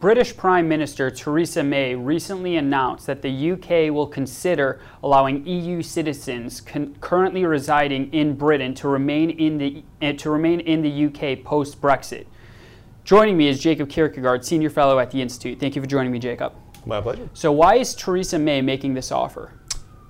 British Prime Minister Theresa May recently announced that the UK will consider allowing EU citizens con- currently residing in Britain to remain in the uh, to remain in the UK post Brexit. Joining me is Jacob Kirkegaard, senior fellow at the Institute. Thank you for joining me, Jacob. My pleasure. So, why is Theresa May making this offer?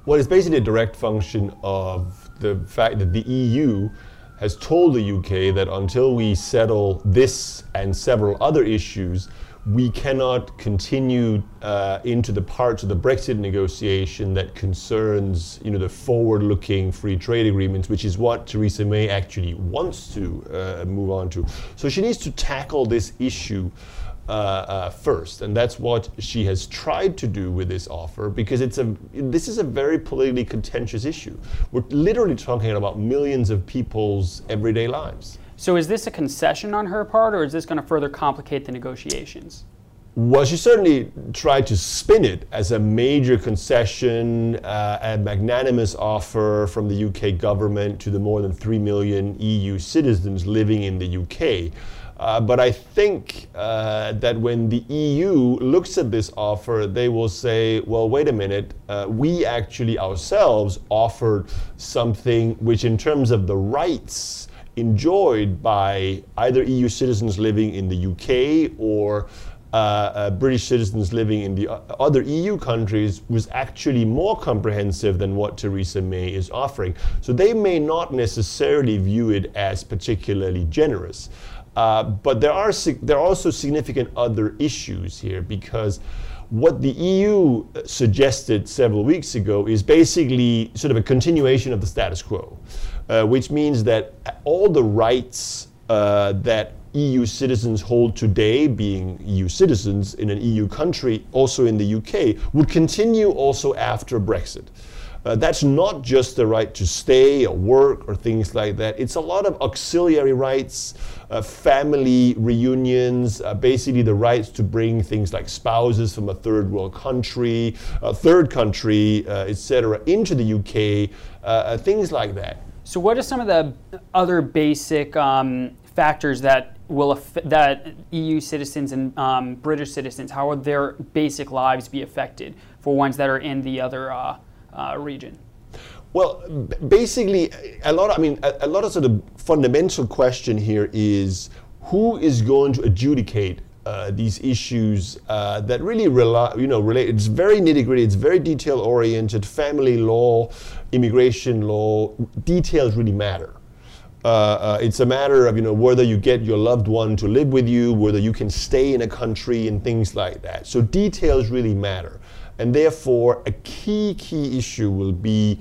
Well, it's basically a direct function of the fact that the EU has told the UK that until we settle this and several other issues, we cannot continue uh, into the parts of the Brexit negotiation that concerns, you know, the forward-looking free trade agreements, which is what Theresa May actually wants to uh, move on to. So she needs to tackle this issue uh, uh, first, and that's what she has tried to do with this offer because it's a this is a very politically contentious issue. We're literally talking about millions of people's everyday lives. So, is this a concession on her part, or is this going to further complicate the negotiations? Well, she certainly tried to spin it as a major concession, uh, a magnanimous offer from the UK government to the more than 3 million EU citizens living in the UK. Uh, but I think uh, that when the EU looks at this offer, they will say, well, wait a minute, uh, we actually ourselves offered something which, in terms of the rights enjoyed by either EU citizens living in the UK or uh, uh, British citizens living in the other EU countries was actually more comprehensive than what Theresa May is offering. So they may not necessarily view it as particularly generous. Uh, but there are, there are also significant other issues here because what the EU suggested several weeks ago is basically sort of a continuation of the status quo, uh, which means that all the rights uh, that EU citizens hold today, being EU citizens in an EU country, also in the UK, would continue also after Brexit. Uh, that's not just the right to stay or work or things like that. It's a lot of auxiliary rights, uh, family reunions, uh, basically the rights to bring things like spouses from a third world country, a third country, uh, etc., into the UK, uh, uh, things like that. So, what are some of the other basic um, factors that will that EU citizens and um, British citizens, how would their basic lives be affected for ones that are in the other uh, uh, region? Well, basically, a lot. Of, I mean, a, a, lot of sort of fundamental question here is who is going to adjudicate uh, these issues uh, that really rely, you know, relate. It's very nitty gritty. It's very detail oriented. Family law, immigration law, details really matter. Uh, uh, it's a matter of you know whether you get your loved one to live with you, whether you can stay in a country, and things like that. So details really matter, and therefore a key key issue will be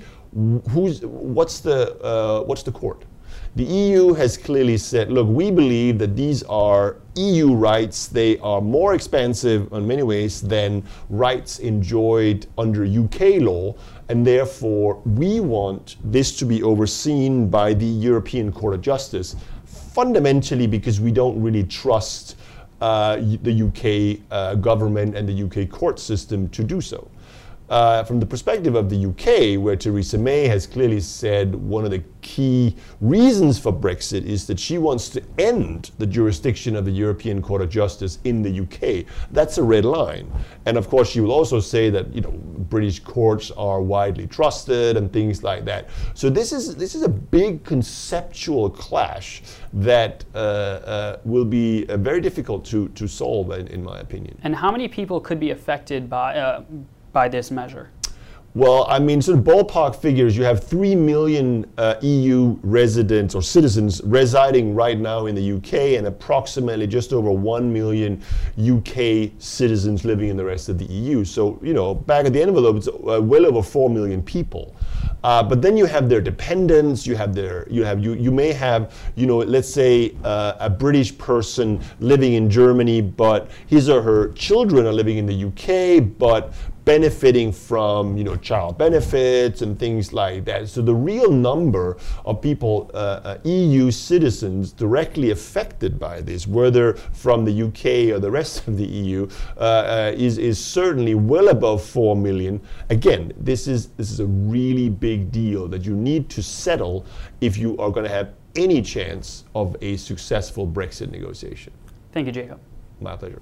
who's what's the uh, what's the court. The EU has clearly said, look, we believe that these are EU rights. They are more expensive in many ways than rights enjoyed under UK law, and therefore we want this to be overseen by the European Court of Justice, fundamentally because we don't really trust uh, the UK uh, government and the UK court system to do so. Uh, from the perspective of the UK, where Theresa May has clearly said one of the key reasons for Brexit is that she wants to end the jurisdiction of the European Court of Justice in the UK. That's a red line. And of course, she will also say that you know British courts are widely trusted and things like that. So this is this is a big conceptual clash that uh, uh, will be uh, very difficult to to solve, in, in, my opinion. And how many people could be affected by? Uh, by this measure? Well, I mean, sort of ballpark figures, you have 3 million uh, EU residents or citizens residing right now in the UK and approximately just over 1 million UK citizens living in the rest of the EU. So, you know, back at the envelope, it's uh, well over 4 million people. Uh, but then you have their dependents. You have their you have you you may have you know let's say uh, a British person living in Germany, but his or her children are living in the UK, but benefiting from you know child benefits and things like that. So the real number of people, uh, uh, EU citizens directly affected by this, whether from the UK or the rest of the EU, uh, uh, is is certainly well above four million. Again, this is this is a really big deal that you need to settle if you are going to have any chance of a successful Brexit negotiation. Thank you, Jacob. My pleasure.